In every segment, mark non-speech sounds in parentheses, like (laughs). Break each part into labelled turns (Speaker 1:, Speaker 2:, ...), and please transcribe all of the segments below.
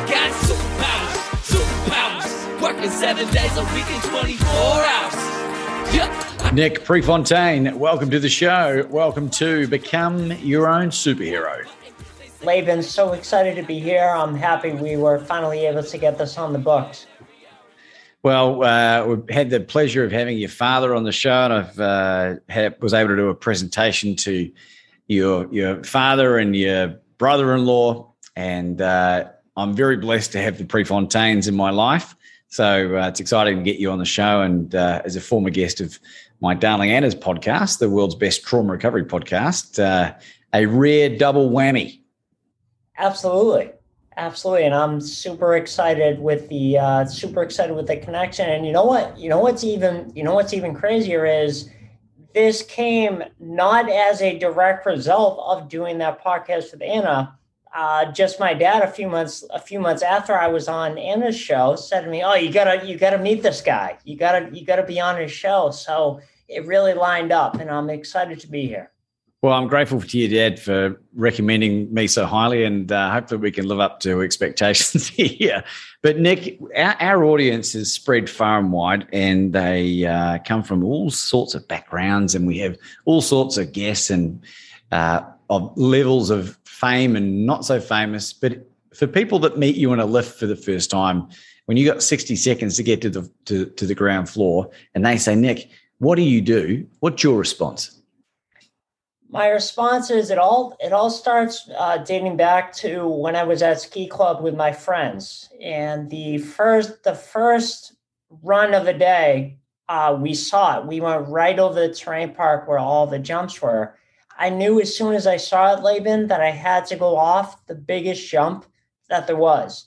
Speaker 1: I got superpowers, superpowers. Working seven days a week in 24 hours. Yep.
Speaker 2: Nick Prefontaine, welcome to the show. Welcome to Become Your Own Superhero.
Speaker 3: Laban, so excited to be here. I'm happy we were finally able to get this on the books.
Speaker 2: Well, uh, we've had the pleasure of having your father on the show, and I've uh, had, was able to do a presentation to your your father and your brother-in-law, and uh, I'm very blessed to have the Prefontaines in my life. So uh, it's exciting to get you on the show, and uh, as a former guest of my darling Anna's podcast, the world's best trauma recovery podcast, uh, a rare double whammy.
Speaker 3: Absolutely. Absolutely. And I'm super excited with the uh, super excited with the connection. And you know what? You know what's even you know what's even crazier is this came not as a direct result of doing that podcast with Anna. Uh, just my dad a few months a few months after I was on Anna's show said to me, "Oh, you gotta you gotta meet this guy. You gotta you gotta be on his show." So it really lined up, and I'm excited to be here.
Speaker 2: Well, I'm grateful to your dad for recommending me so highly, and uh, hopefully we can live up to expectations (laughs) here. But Nick, our, our audience is spread far and wide, and they uh, come from all sorts of backgrounds, and we have all sorts of guests and uh, of levels of fame and not so famous. But for people that meet you in a lift for the first time, when you got 60 seconds to get to the to, to the ground floor, and they say, Nick, what do you do? What's your response?
Speaker 3: my response is it all it all starts uh, dating back to when I was at ski club with my friends, and the first the first run of the day, uh, we saw it. We went right over the terrain park where all the jumps were. I knew as soon as I saw it, Laban, that I had to go off the biggest jump that there was.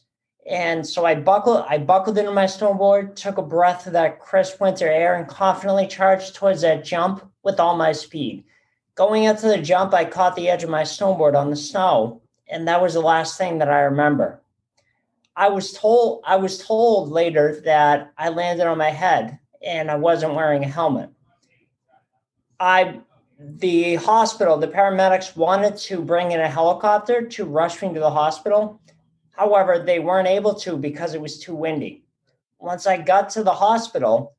Speaker 3: And so I buckled, I buckled into my snowboard, took a breath of that crisp winter air, and confidently charged towards that jump with all my speed going into the jump, I caught the edge of my snowboard on the snow, and that was the last thing that I remember. I was told I was told later that I landed on my head and I wasn't wearing a helmet. I the hospital, the paramedics wanted to bring in a helicopter to rush me to the hospital. However, they weren't able to because it was too windy. Once I got to the hospital,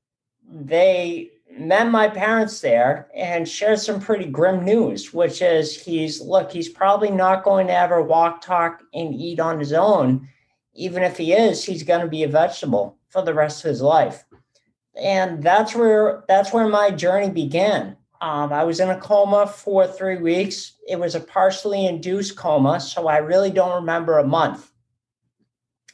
Speaker 3: they met my parents there and shared some pretty grim news, which is he's look, he's probably not going to ever walk, talk, and eat on his own. Even if he is, he's going to be a vegetable for the rest of his life. And that's where that's where my journey began. Um, I was in a coma for three weeks. It was a partially induced coma, so I really don't remember a month.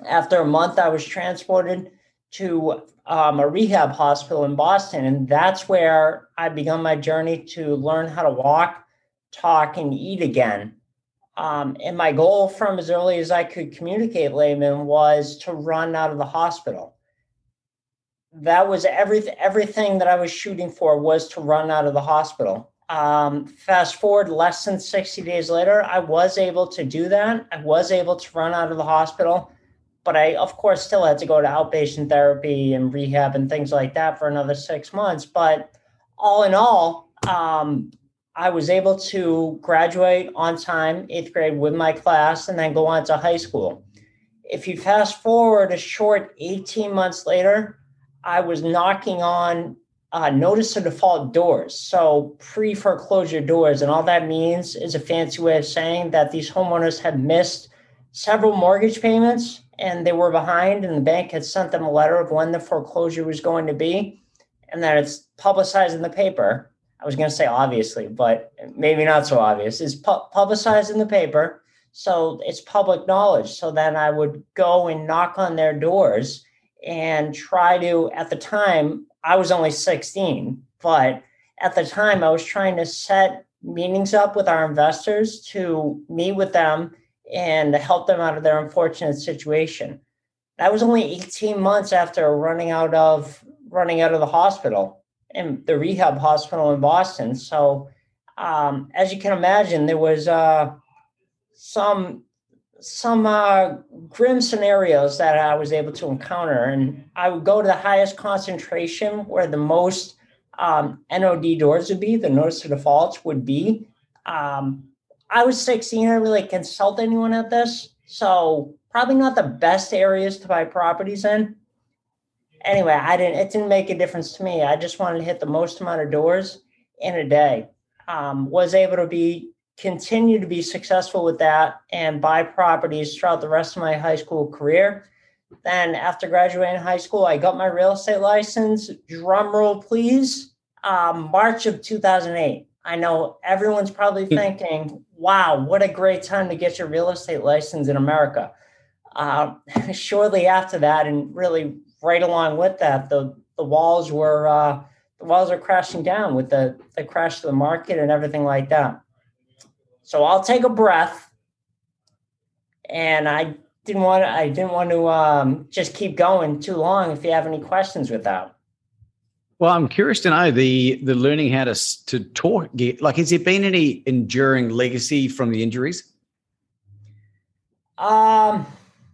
Speaker 3: After a month, I was transported to um, a rehab hospital in Boston. And that's where I began my journey to learn how to walk, talk, and eat again. Um, and my goal from as early as I could communicate, Laban, was to run out of the hospital. That was everything. Everything that I was shooting for was to run out of the hospital. Um, fast forward less than 60 days later, I was able to do that. I was able to run out of the hospital but I, of course, still had to go to outpatient therapy and rehab and things like that for another six months. But all in all, um, I was able to graduate on time, eighth grade, with my class, and then go on to high school. If you fast forward a short 18 months later, I was knocking on uh, notice of default doors. So pre foreclosure doors. And all that means is a fancy way of saying that these homeowners had missed several mortgage payments and they were behind, and the bank had sent them a letter of when the foreclosure was going to be, and that it's publicized in the paper. I was going to say obviously, but maybe not so obvious. It's pu- publicized in the paper. So it's public knowledge. So then I would go and knock on their doors and try to, at the time, I was only 16, but at the time I was trying to set meetings up with our investors to meet with them and help them out of their unfortunate situation. That was only 18 months after running out of running out of the hospital and the rehab hospital in Boston. So, um, as you can imagine, there was uh, some some uh, grim scenarios that I was able to encounter, and I would go to the highest concentration where the most um, NOD doors would be, the notice of defaults would be. Um, I was 16. I didn't really consult anyone at this, so probably not the best areas to buy properties in. Anyway, I didn't. It didn't make a difference to me. I just wanted to hit the most amount of doors in a day. Um, was able to be continue to be successful with that and buy properties throughout the rest of my high school career. Then, after graduating high school, I got my real estate license. Drum roll, please. Um, March of 2008. I know everyone's probably hmm. thinking, wow, what a great time to get your real estate license in America. Uh, (laughs) shortly after that, and really right along with that, the, the walls were uh, the walls are crashing down with the, the crash of the market and everything like that. So I'll take a breath. And I didn't want to, I didn't want to um, just keep going too long. If you have any questions with that.
Speaker 2: Well, I'm curious to know the the learning how to to talk. Like, has there been any enduring legacy from the injuries?
Speaker 3: Um,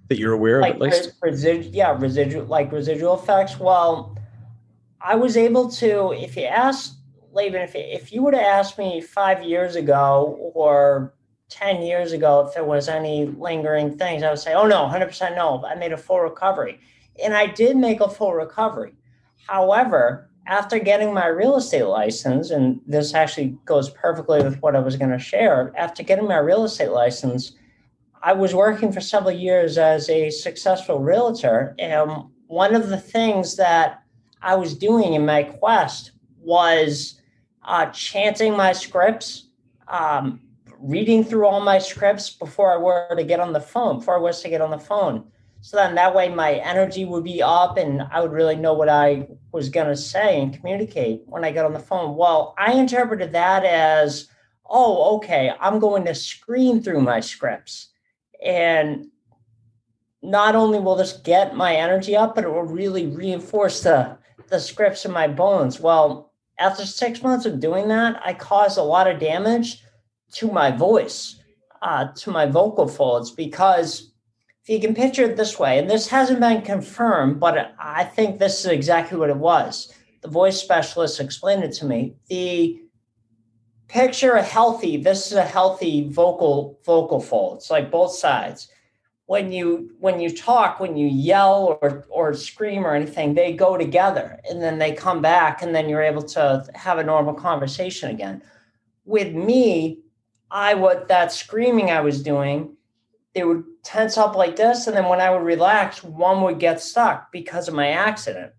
Speaker 2: that you're aware
Speaker 3: like
Speaker 2: of, at least.
Speaker 3: Residual, yeah, residual like residual effects. Well, I was able to. If you ask Laban, if, if you would have asked me five years ago or 10 years ago if there was any lingering things, I would say, oh no, 100% no. I made a full recovery. And I did make a full recovery. However, after getting my real estate license, and this actually goes perfectly with what I was going to share, after getting my real estate license, I was working for several years as a successful realtor. And one of the things that I was doing in my quest was uh, chanting my scripts, um, reading through all my scripts before I were to get on the phone, before I was to get on the phone. So then that way my energy would be up and I would really know what I was going to say and communicate when I got on the phone. Well, I interpreted that as, oh, okay, I'm going to screen through my scripts. And not only will this get my energy up, but it will really reinforce the, the scripts in my bones. Well, after six months of doing that, I caused a lot of damage to my voice, uh, to my vocal folds, because if you can picture it this way, and this hasn't been confirmed, but I think this is exactly what it was. The voice specialist explained it to me. The picture a healthy, this is a healthy vocal vocal fold. It's like both sides when you when you talk when you yell or or scream or anything they go together and then they come back and then you're able to have a normal conversation again. With me i what that screaming i was doing they would tense up like this and then when i would relax one would get stuck because of my accident.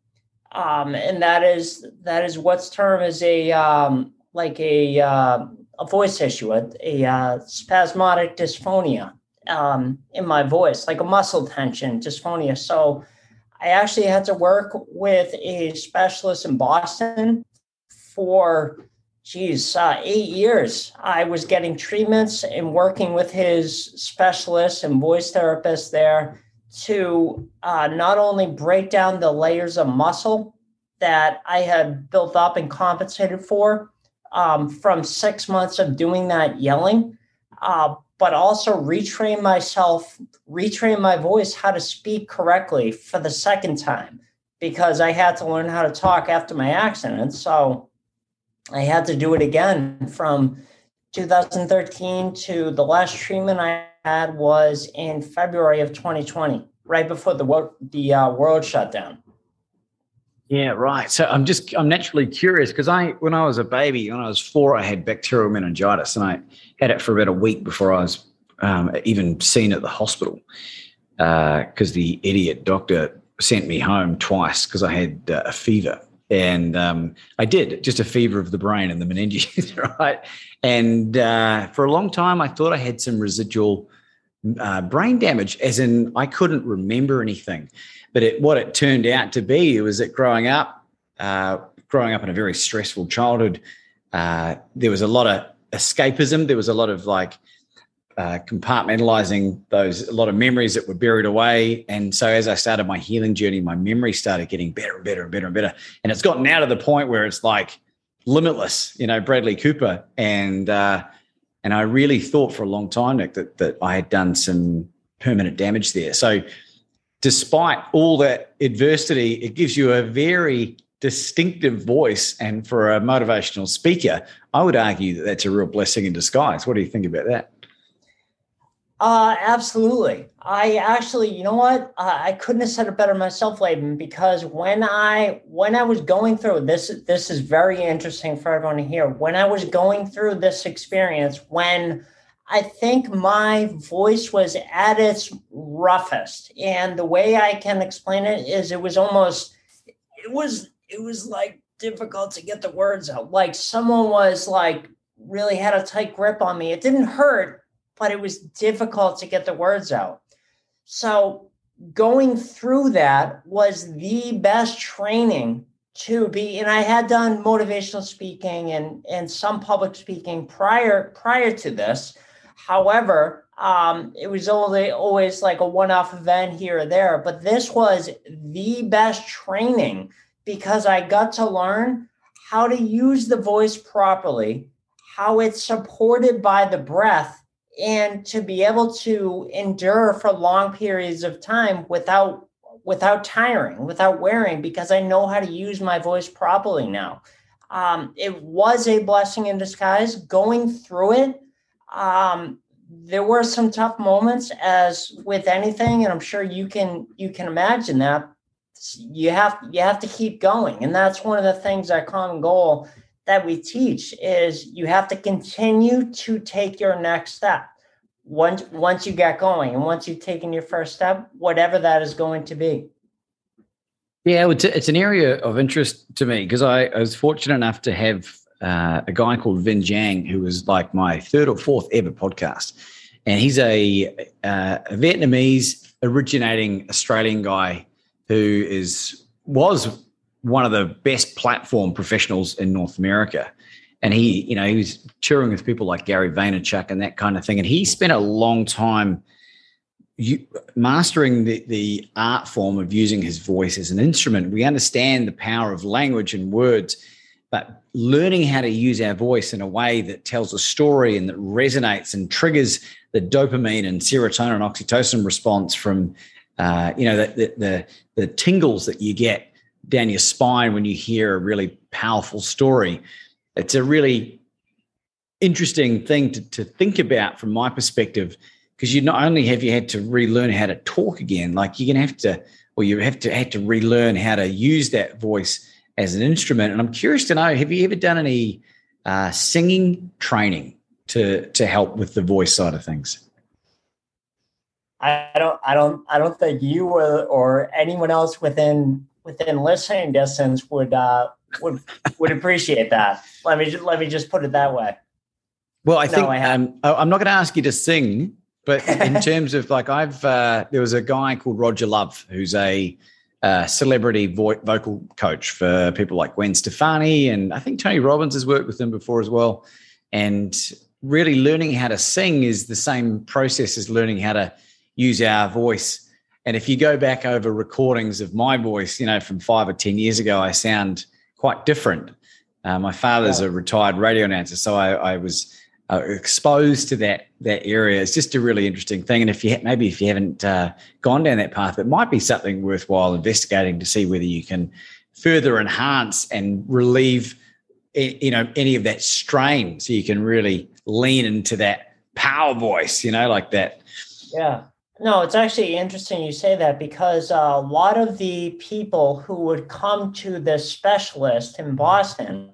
Speaker 3: Um, and that is that is what's termed as a um, like a uh, a voice issue a, a uh, spasmodic dysphonia um, in my voice, like a muscle tension, dysphonia. So I actually had to work with a specialist in Boston for, geez, uh, eight years. I was getting treatments and working with his specialist and voice therapist there to uh, not only break down the layers of muscle that I had built up and compensated for um, from six months of doing that yelling, uh, but also retrain myself, retrain my voice how to speak correctly for the second time because I had to learn how to talk after my accident. So I had to do it again from 2013 to the last treatment I had was in February of 2020, right before the the uh, world shut down.
Speaker 2: Yeah, right. So I'm just I'm naturally curious because I when I was a baby, when I was four, I had bacterial meningitis, and I had it for about a week before I was um, even seen at the hospital because uh, the idiot doctor sent me home twice because I had uh, a fever. And um, I did just a fever of the brain and the meninges, (laughs) right? And uh, for a long time, I thought I had some residual uh, brain damage, as in I couldn't remember anything. But it, what it turned out to be was that growing up, uh, growing up in a very stressful childhood, uh, there was a lot of escapism. There was a lot of like uh, compartmentalizing those a lot of memories that were buried away. And so as I started my healing journey, my memory started getting better and better and better and better. And it's gotten out of the point where it's like limitless, you know, Bradley Cooper. And uh, and I really thought for a long time, Nick, that that I had done some permanent damage there. So despite all that adversity, it gives you a very distinctive voice. And for a motivational speaker, I would argue that that's a real blessing in disguise. What do you think about that?
Speaker 3: Uh, absolutely. I actually, you know what? Uh, I couldn't have said it better myself, Laban, because when I when I was going through this, this is very interesting for everyone to hear. When I was going through this experience, when I think my voice was at its roughest. And the way I can explain it is it was almost it was it was like difficult to get the words out. Like someone was like really had a tight grip on me. It didn't hurt, but it was difficult to get the words out. So going through that was the best training to be and I had done motivational speaking and and some public speaking prior prior to this. However, um, it was only always like a one-off event here or there, but this was the best training because I got to learn how to use the voice properly, how it's supported by the breath, and to be able to endure for long periods of time without without tiring, without wearing, because I know how to use my voice properly now. Um, it was a blessing in disguise. Going through it um, there were some tough moments, as with anything, and I'm sure you can you can imagine that. You have you have to keep going, and that's one of the things that common goal that we teach is you have to continue to take your next step once once you get going and once you've taken your first step whatever that is going to be
Speaker 2: yeah it's, it's an area of interest to me because I, I, was fortunate enough to have uh, a guy called Vinh Giang, who was like my third or fourth ever podcast. And he's a, uh, a Vietnamese originating Australian guy who is was one of the best platform professionals in North America. And he, you know, he was touring with people like Gary Vaynerchuk and that kind of thing. And he spent a long time you, mastering the, the art form of using his voice as an instrument. We understand the power of language and words but learning how to use our voice in a way that tells a story and that resonates and triggers the dopamine and serotonin and oxytocin response from uh, you know the, the, the the tingles that you get down your spine when you hear a really powerful story it's a really interesting thing to, to think about from my perspective because you not only have you had to relearn how to talk again like you're to have to or you have to have to relearn how to use that voice as an instrument. And I'm curious to know: Have you ever done any uh, singing training to to help with the voice side of things?
Speaker 3: I don't, I don't, I don't think you or, or anyone else within within listening distance would uh, would would appreciate that. Let me let me just put it that way.
Speaker 2: Well, I no, think I um, I'm not going to ask you to sing, but in (laughs) terms of like I've uh, there was a guy called Roger Love who's a uh, celebrity vo- vocal coach for people like Gwen Stefani, and I think Tony Robbins has worked with him before as well. And really, learning how to sing is the same process as learning how to use our voice. And if you go back over recordings of my voice, you know, from five or ten years ago, I sound quite different. Uh, my father's a retired radio announcer, so I, I was uh, exposed to that that area. It's just a really interesting thing. And if you maybe if you haven't uh, gone down that path, it might be something worthwhile investigating to see whether you can further enhance and relieve you know any of that strain, so you can really lean into that power voice. You know, like that.
Speaker 3: Yeah. No, it's actually interesting you say that because uh, a lot of the people who would come to the specialist in Boston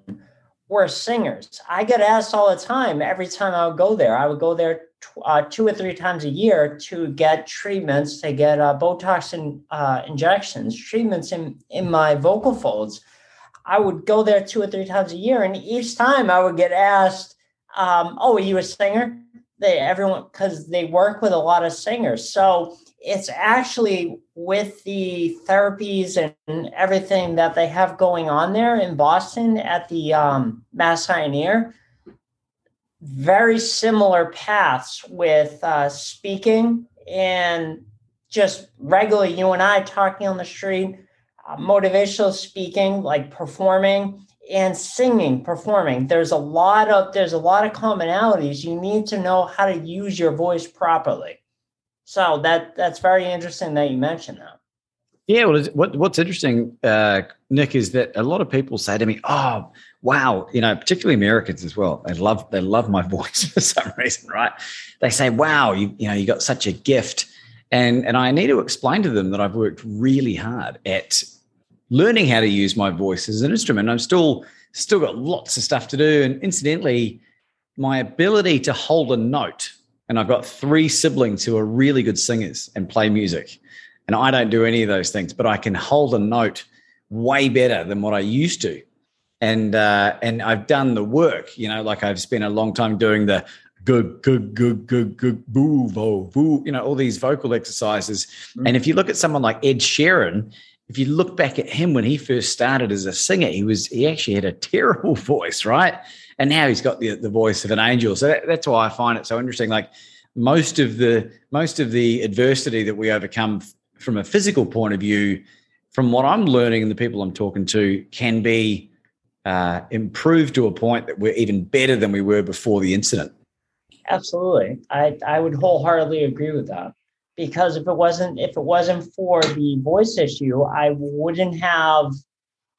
Speaker 3: were singers. I get asked all the time every time I would go there. I would go there uh, two or three times a year to get treatments, to get uh, Botox and uh, injections, treatments in, in my vocal folds. I would go there two or three times a year, and each time I would get asked, um, "Oh, are you a singer?" They everyone because they work with a lot of singers, so it's actually with the therapies and everything that they have going on there in Boston at the um, Mass Eye and Ear very similar paths with uh, speaking and just regularly you and I talking on the street, uh, motivational speaking, like performing and singing, performing. There's a lot of there's a lot of commonalities. You need to know how to use your voice properly. So that that's very interesting that you mentioned that.
Speaker 2: Yeah, well, what, what's interesting, uh, Nick, is that a lot of people say to me, "Oh, wow," you know, particularly Americans as well. They love they love my (laughs) voice for some reason, right? They say, "Wow, you you know, you got such a gift," and and I need to explain to them that I've worked really hard at learning how to use my voice as an instrument. I'm still still got lots of stuff to do, and incidentally, my ability to hold a note. And I've got three siblings who are really good singers and play music and I don't do any of those things, but I can hold a note way better than what I used to. And uh, and I've done the work, you know, like I've spent a long time doing the good, good, good, good, good, boo, boo, boo, you know, all these vocal exercises. Mm-hmm. And if you look at someone like Ed Sheeran, if you look back at him when he first started as a singer, he was he actually had a (laughs) terrible voice, right? And now he's got the, the voice of an angel. So that, that's why I find it so interesting. Like most of the most of the adversity that we overcome from a physical point of view, from what I'm learning and the people I'm talking to, can be uh, improved to a point that we're even better than we were before the incident.
Speaker 3: Absolutely, I I would wholeheartedly agree with that because if it wasn't if it wasn't for the voice issue, I wouldn't have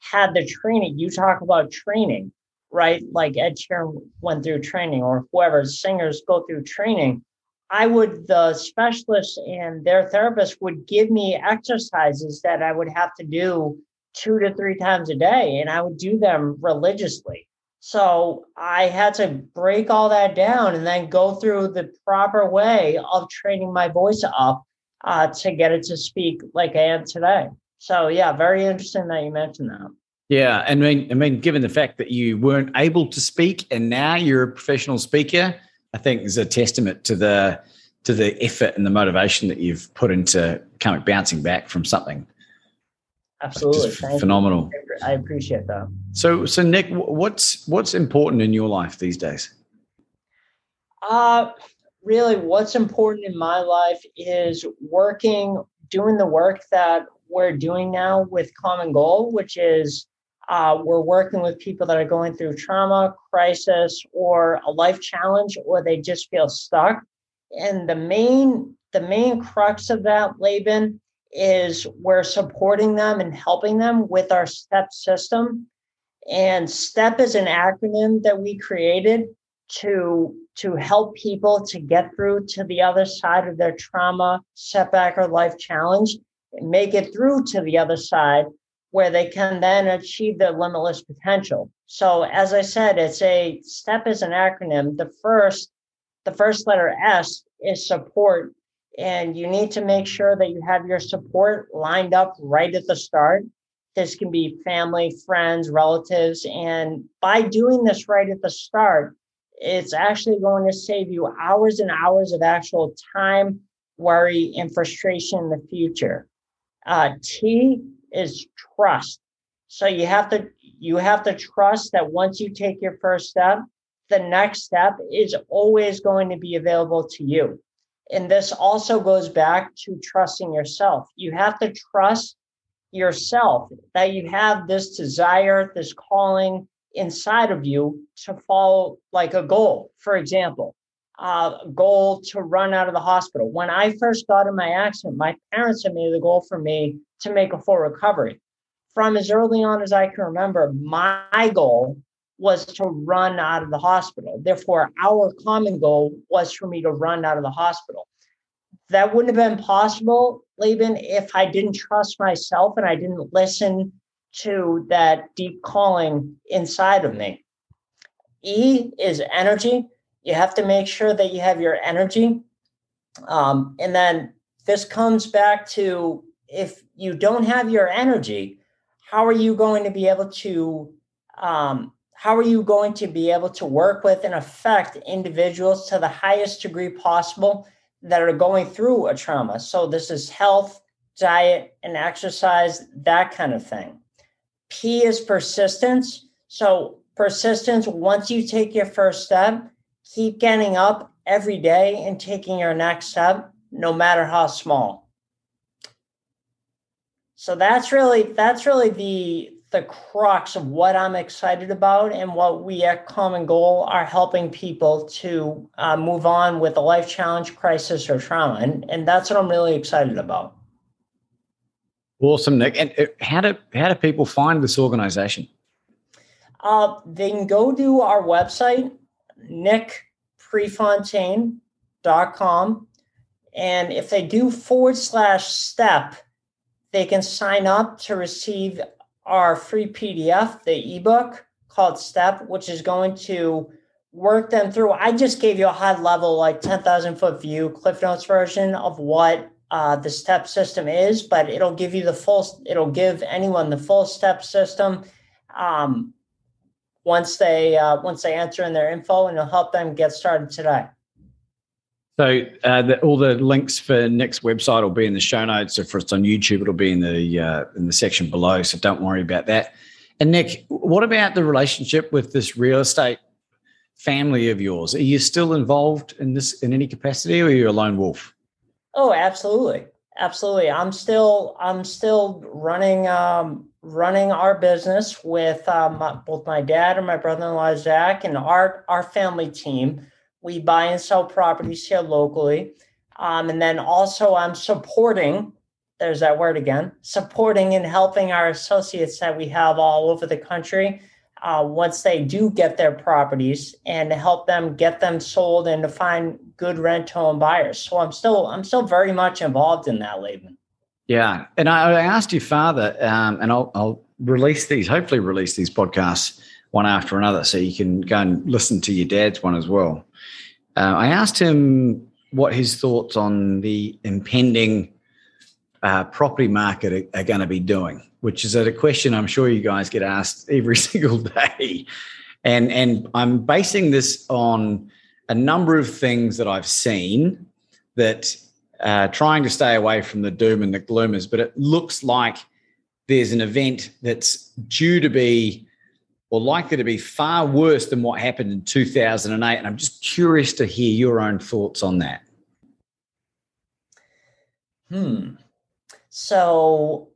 Speaker 3: had the training. You talk about training, right? Like Ed Sheeran went through training, or whoever singers go through training. I would, the specialists and their therapist would give me exercises that I would have to do two to three times a day, and I would do them religiously. So I had to break all that down and then go through the proper way of training my voice up uh, to get it to speak like I am today. So yeah, very interesting that you mentioned that.
Speaker 2: Yeah, and I mean, I mean, given the fact that you weren't able to speak and now you're a professional speaker, I think is a testament to the to the effort and the motivation that you've put into coming bouncing back from something.
Speaker 3: Absolutely,
Speaker 2: phenomenal.
Speaker 3: You. I appreciate that.
Speaker 2: So, so Nick, what's what's important in your life these days?
Speaker 3: Uh really, what's important in my life is working, doing the work that we're doing now with Common Goal, which is uh, we're working with people that are going through trauma, crisis, or a life challenge, or they just feel stuck. And the main the main crux of that, Laban, is we're supporting them and helping them with our STEP system. And STEP is an acronym that we created to to help people to get through to the other side of their trauma, setback, or life challenge, and make it through to the other side where they can then achieve their limitless potential. So as I said, it's a STEP is an acronym. The first, the first letter S is support. And you need to make sure that you have your support lined up right at the start. This can be family, friends, relatives. And by doing this right at the start, it's actually going to save you hours and hours of actual time, worry, and frustration in the future. Uh, T is trust. So you have to you have to trust that once you take your first step, the next step is always going to be available to you. And this also goes back to trusting yourself. You have to trust yourself that you have this desire, this calling inside of you to follow like a goal. For example, a goal to run out of the hospital. When I first got in my accident, my parents had made the goal for me to make a full recovery. From as early on as I can remember, my goal was to run out of the hospital. Therefore, our common goal was for me to run out of the hospital. that wouldn't have been possible, Laban, if I didn't trust myself and I didn't listen to that deep calling inside of me. E is energy. You have to make sure that you have your energy. Um, and then this comes back to if you don't have your energy, how are you going to be able to um, how are you going to be able to work with and affect individuals to the highest degree possible that are going through a trauma? So this is health diet and exercise that kind of thing. P is persistence. So persistence once you take your first step keep getting up every day and taking your next step no matter how small. So that's really that's really the the crux of what I'm excited about and what we at Common Goal are helping people to uh, move on with a life challenge, crisis, or trauma, and and that's what I'm really excited about.
Speaker 2: Awesome, Nick. And uh, how do how do people find this organization?
Speaker 3: Uh, they can go to our website, nickprefontaine.com. And if they do forward slash step, they can sign up to receive our free PDF, the ebook called Step, which is going to work them through. I just gave you a high level, like 10,000 foot view, Cliff Notes version of what uh, the step system is, but it'll give you the full, it'll give anyone the full step system. Um, once they uh, once they enter in their info and it'll help them get started today.
Speaker 2: So uh, the, all the links for Nick's website will be in the show notes. If it's on YouTube, it'll be in the uh, in the section below. So don't worry about that. And Nick, what about the relationship with this real estate family of yours? Are you still involved in this in any capacity, or are you a lone wolf?
Speaker 3: Oh, absolutely, absolutely. I'm still I'm still running um, running our business with um, both my dad and my brother-in-law Zach and our our family team we buy and sell properties here locally. Um, and then also, I'm supporting, there's that word again, supporting and helping our associates that we have all over the country uh, once they do get their properties and to help them get them sold and to find good rent home buyers. So I'm still I'm still very much involved in that, Laban.
Speaker 2: Yeah, and I, I asked your father, um, and I'll, I'll release these, hopefully release these podcasts one after another, so you can go and listen to your dad's one as well. Uh, I asked him what his thoughts on the impending uh, property market are, are going to be doing, which is a question I'm sure you guys get asked (laughs) every single day. And, and I'm basing this on a number of things that I've seen that uh, trying to stay away from the doom and the gloomers, but it looks like there's an event that's due to be or likely to be far worse than what happened in 2008. And I'm just curious to hear your own thoughts on that.
Speaker 3: Hmm. So,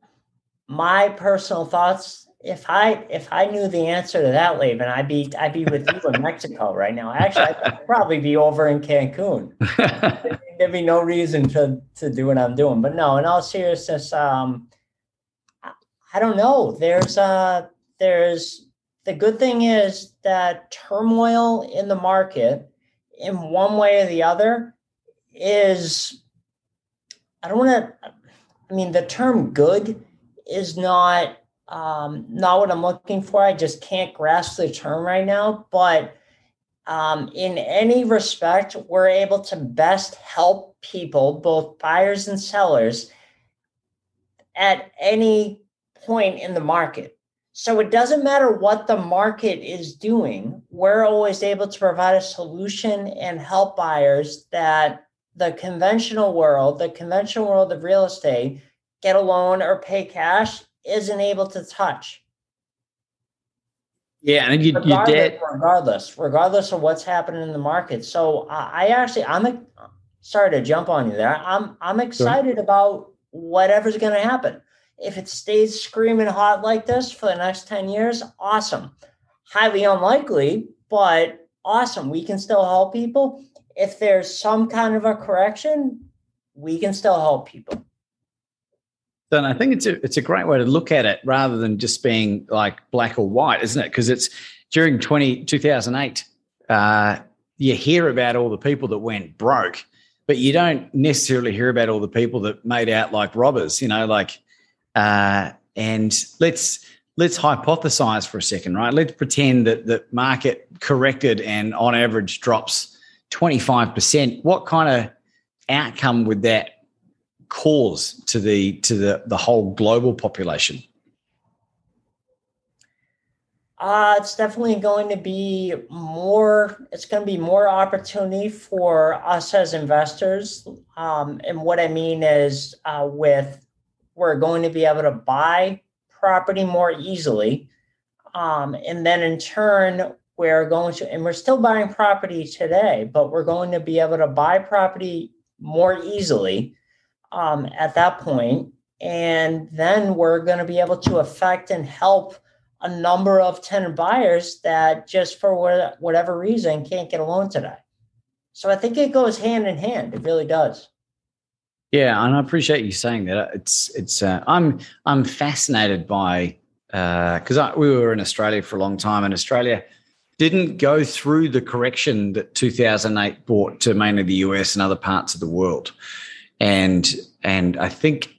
Speaker 3: my personal thoughts. If I if I knew the answer to that, Laban, I'd be I'd be with you in (laughs) Mexico right now. Actually, I'd probably be over in Cancun. (laughs) There'd be no reason to to do what I'm doing. But no, in all seriousness, um, I, I don't know. There's uh there's the good thing is that turmoil in the market, in one way or the other, is I don't want to. I mean, the term "good" is not um, not what I'm looking for. I just can't grasp the term right now. But um, in any respect, we're able to best help people, both buyers and sellers, at any point in the market. So it doesn't matter what the market is doing, we're always able to provide a solution and help buyers that the conventional world, the conventional world of real estate, get a loan or pay cash, isn't able to touch.
Speaker 2: Yeah, and you, you did
Speaker 3: regardless, regardless of what's happening in the market. So I actually, I'm sorry to jump on you there. I'm I'm excited sure. about whatever's going to happen. If it stays screaming hot like this for the next 10 years, awesome. Highly unlikely, but awesome. We can still help people. If there's some kind of a correction, we can still help people.
Speaker 2: Then I think it's a it's a great way to look at it rather than just being like black or white, isn't it? Because it's during 20, 2008, uh, you hear about all the people that went broke but you don't necessarily hear about all the people that made out like robbers. You know, like, uh, and let's let's hypothesize for a second, right? Let's pretend that the market corrected and on average drops 25%. What kind of outcome would that cause to the to the the whole global population?
Speaker 3: Uh, it's definitely going to be more. It's going to be more opportunity for us as investors. Um, and what I mean is, uh, with we're going to be able to buy property more easily, um, and then in turn, we're going to, and we're still buying property today, but we're going to be able to buy property more easily um, at that point. point, and then we're going to be able to affect and help a number of tenant buyers that just for whatever reason can't get a loan today. So I think it goes hand in hand. It really does.
Speaker 2: Yeah, and I appreciate you saying that. It's it's uh, I'm I'm fascinated by because uh, we were in Australia for a long time, and Australia didn't go through the correction that 2008 brought to mainly the US and other parts of the world, and and I think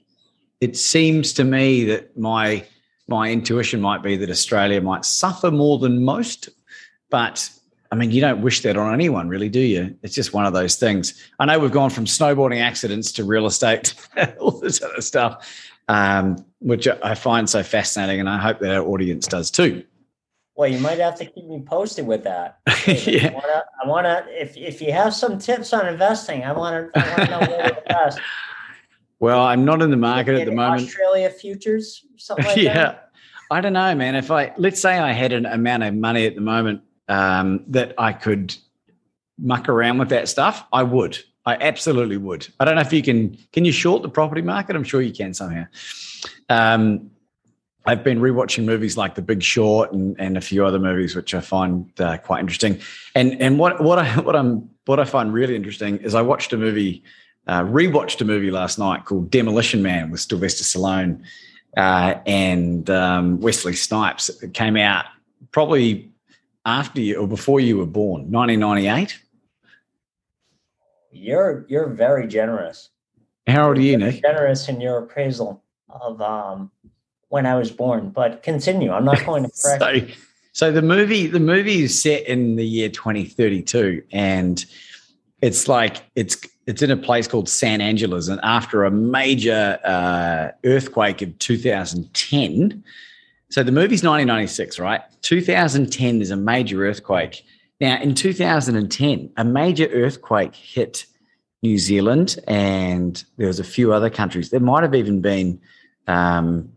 Speaker 2: it seems to me that my my intuition might be that Australia might suffer more than most, but I mean, you don't wish that on anyone, really, do you? It's just one of those things. I know we've gone from snowboarding accidents to real estate, (laughs) all this other stuff, um, which I find so fascinating, and I hope that our audience does too.
Speaker 3: Well, you might have to keep me posted with that. (laughs)
Speaker 2: yeah.
Speaker 3: I want to, if, if you have some tips on investing, I want to, know where to invest. (laughs)
Speaker 2: Well, I'm not in the market at the moment.
Speaker 3: Australia futures, something like
Speaker 2: yeah.
Speaker 3: that.
Speaker 2: I don't know, man. If I let's say I had an amount of money at the moment um, that I could muck around with that stuff, I would. I absolutely would. I don't know if you can. Can you short the property market? I'm sure you can somehow. Um, I've been rewatching movies like The Big Short and, and a few other movies which I find uh, quite interesting. And and what what I what I'm what I find really interesting is I watched a movie uh, rewatched a movie last night called Demolition Man with Sylvester Stallone uh, and um, Wesley Snipes. It came out probably after you or before you were born, 1998.
Speaker 3: You're you're very generous.
Speaker 2: How old are you, Nick?
Speaker 3: Generous in your appraisal of um, when I was born. But continue. I'm not going to (laughs) correct.
Speaker 2: so, so the movie the movie is set in the year 2032, and it's like it's it's in a place called San Angeles, and after a major uh, earthquake of 2010. So the movie's 1996, right? 2010 there's a major earthquake. Now in 2010, a major earthquake hit New Zealand, and there was a few other countries. There might have even been um,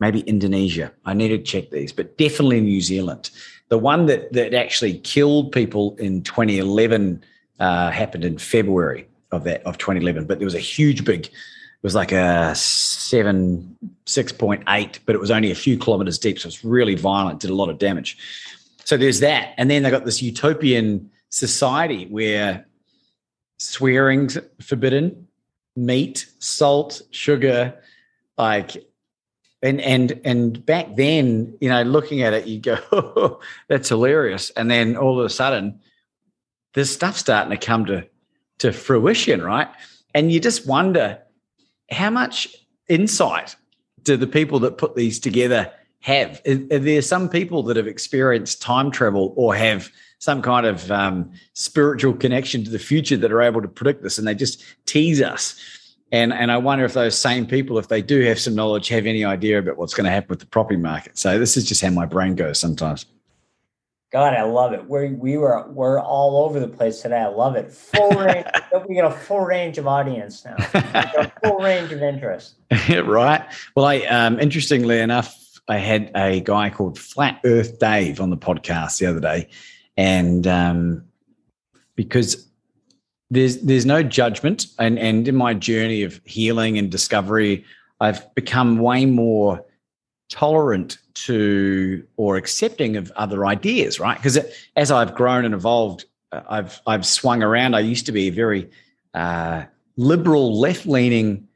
Speaker 2: maybe Indonesia. I need to check these, but definitely New Zealand. The one that that actually killed people in 2011 uh, happened in February of that of 2011. But there was a huge big, was like a seven, 6.8, but it was only a few kilometers deep. So it's really violent, did a lot of damage. So there's that. And then they got this utopian society where swearing's forbidden, meat, salt, sugar, like and and and back then, you know, looking at it, you go, oh, (laughs) "That's hilarious," and then all of a sudden, there's stuff starting to come to to fruition, right? And you just wonder how much insight do the people that put these together have? Are, there some people that have experienced time travel or have some kind of um, spiritual connection to the future that are able to predict this and they just tease us? And, and I wonder if those same people, if they do have some knowledge, have any idea about what's going to happen with the property market. So this is just how my brain goes sometimes.
Speaker 3: God, I love it. We we were we're all over the place today. I love it. Full (laughs) range. we got a full range of audience now. a (laughs) full range of interest. (laughs)
Speaker 2: right. Well, I um, interestingly enough, I had a guy called Flat Earth Dave on the podcast the other day, and um, because there's there's no judgment, and and in my journey of healing and discovery, I've become way more tolerant to or accepting of other ideas, right? Because as I've grown and evolved, uh, I've I've swung around. I used to be a very uh, liberal, left leaning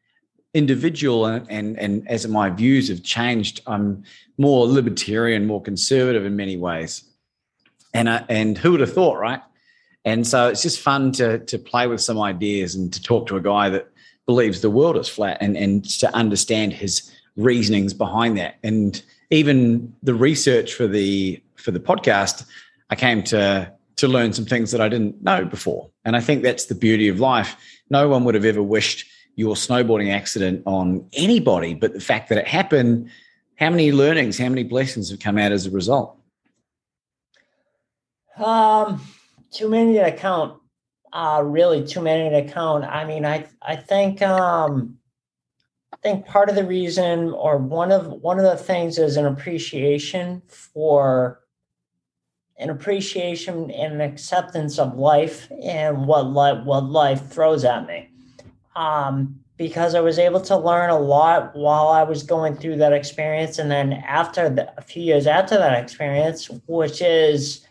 Speaker 2: individual, and, and and as my views have changed, I'm more libertarian, more conservative in many ways. And uh, and who would have thought, right? And so it's just fun to to play with some ideas and to talk to a guy that believes the world is flat and and to understand his reasonings behind that. And even the research for the for the podcast, I came to to learn some things that I didn't know before. And I think that's the beauty of life. No one would have ever wished your snowboarding accident on anybody, but the fact that it happened, how many learnings, how many blessings have come out as a result?
Speaker 3: Um, too many to count. Uh, really too many to count. I mean, I I think um, I think part of the reason, or one of one of the things, is an appreciation for an appreciation and an acceptance of life and what life what life throws at me. Um, because I was able to learn a lot while I was going through that experience, and then after the, a few years after that experience, which is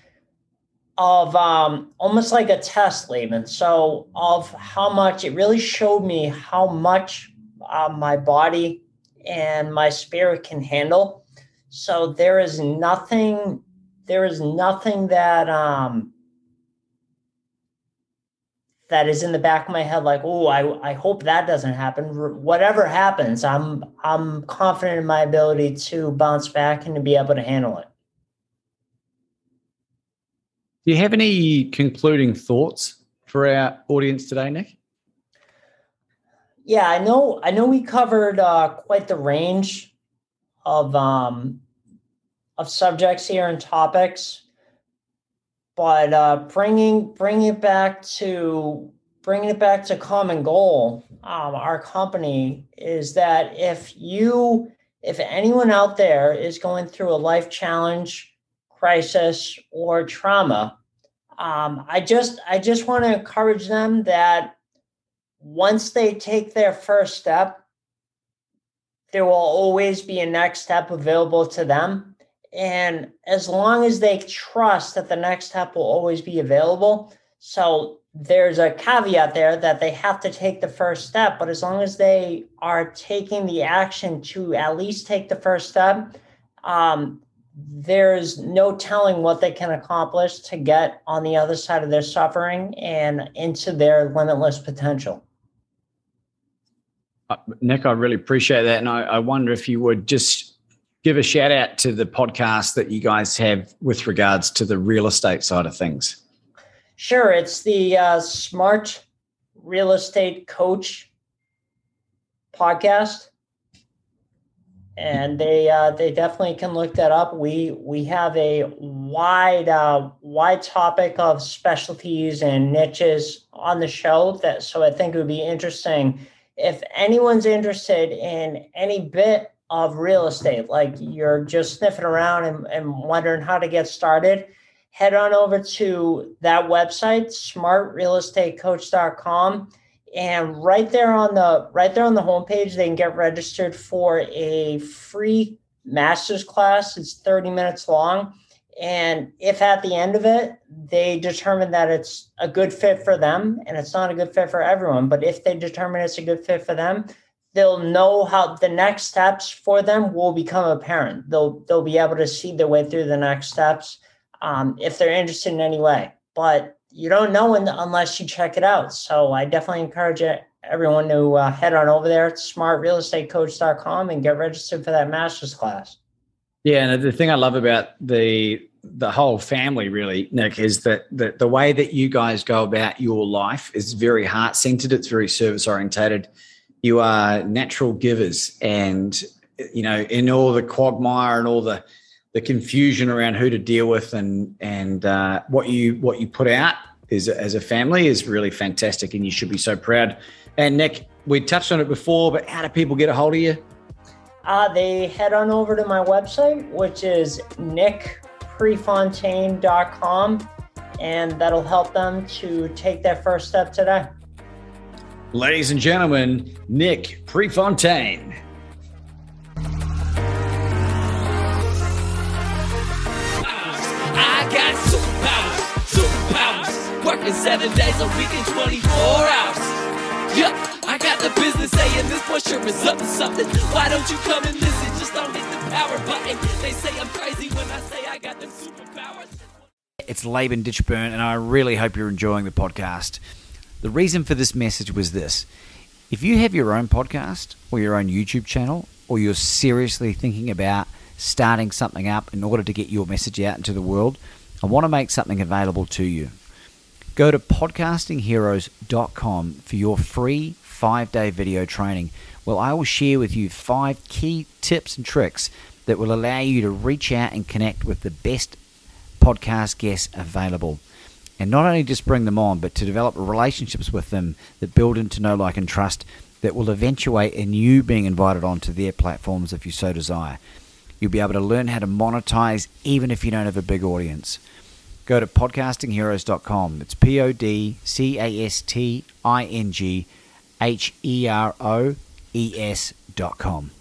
Speaker 3: of um, almost like a test, Laban. So of how much it really showed me how much uh, my body and my spirit can handle. So there is nothing, there is nothing that um, that is in the back of my head like oh I, I hope that doesn't happen. Whatever happens i'm i'm confident in my ability to bounce back and to be able to handle it.
Speaker 2: Do you have any concluding thoughts for our audience today nick
Speaker 3: yeah i know i know we covered uh, quite the range of um of subjects here and topics but uh, bringing bringing it back to bringing it back to common goal um, our company is that if you if anyone out there is going through a life challenge crisis or trauma um, i just i just want to encourage them that once they take their first step there will always be a next step available to them and as long as they trust that the next step will always be available, so there's a caveat there that they have to take the first step, but as long as they are taking the action to at least take the first step, um, there's no telling what they can accomplish to get on the other side of their suffering and into their limitless potential.
Speaker 2: Uh, Nick, I really appreciate that. And I, I wonder if you would just give a shout out to the podcast that you guys have with regards to the real estate side of things.
Speaker 3: Sure. It's the uh, Smart Real Estate Coach podcast. And they uh, they definitely can look that up. We we have a wide uh, wide topic of specialties and niches on the show that so I think it would be interesting if anyone's interested in any bit of real estate, like you're just sniffing around and, and wondering how to get started, head on over to that website, smartrealestatecoach.com. And right there on the right there on the homepage, they can get registered for a free master's class. It's 30 minutes long. And if at the end of it, they determine that it's a good fit for them and it's not a good fit for everyone, but if they determine it's a good fit for them, they'll know how the next steps for them will become apparent. They'll they'll be able to see their way through the next steps um, if they're interested in any way. But you don't know unless you check it out. So I definitely encourage everyone to uh, head on over there at smartrealestatecoach.com and get registered for that master's class.
Speaker 2: Yeah, and the thing I love about the the whole family really, Nick, is that the, the way that you guys go about your life is very heart centered. It's very service orientated you are natural givers and you know in all the quagmire and all the the confusion around who to deal with and and uh, what you what you put out is as a family is really fantastic and you should be so proud and nick we touched on it before but how do people get a hold of you
Speaker 3: uh, they head on over to my website which is nickprefontaine.com and that'll help them to take their first step today
Speaker 2: Ladies and gentlemen, Nick Prefontaine.
Speaker 1: I got superpowers, superpowers. Working seven days a week in 24 hours. Yep, I got the business saying this boy sure is up to something. Why don't you come and listen? Just don't hit the power button. They say I'm crazy when I say I got them superpowers.
Speaker 2: it's Laban Ditchburn, and I really hope you're enjoying the podcast. The reason for this message was this if you have your own podcast or your own YouTube channel, or you're seriously thinking about starting something up in order to get your message out into the world, I want to make something available to you. Go to podcastingheroes.com for your free five day video training. Well, I will share with you five key tips and tricks that will allow you to reach out and connect with the best podcast guests available. And not only just bring them on, but to develop relationships with them that build into know, like, and trust that will eventuate in you being invited onto their platforms if you so desire. You'll be able to learn how to monetize even if you don't have a big audience. Go to podcastingheroes.com. It's P O D C A S T I N G H E R O E S.com.